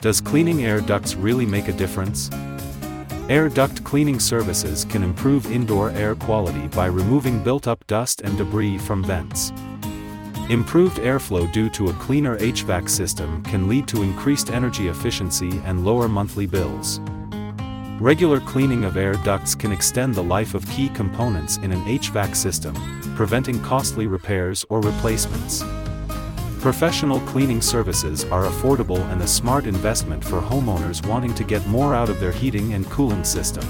Does cleaning air ducts really make a difference? Air duct cleaning services can improve indoor air quality by removing built-up dust and debris from vents. Improved airflow due to a cleaner HVAC system can lead to increased energy efficiency and lower monthly bills. Regular cleaning of air ducts can extend the life of key components in an HVAC system, preventing costly repairs or replacements. Professional cleaning services are affordable and a smart investment for homeowners wanting to get more out of their heating and cooling system.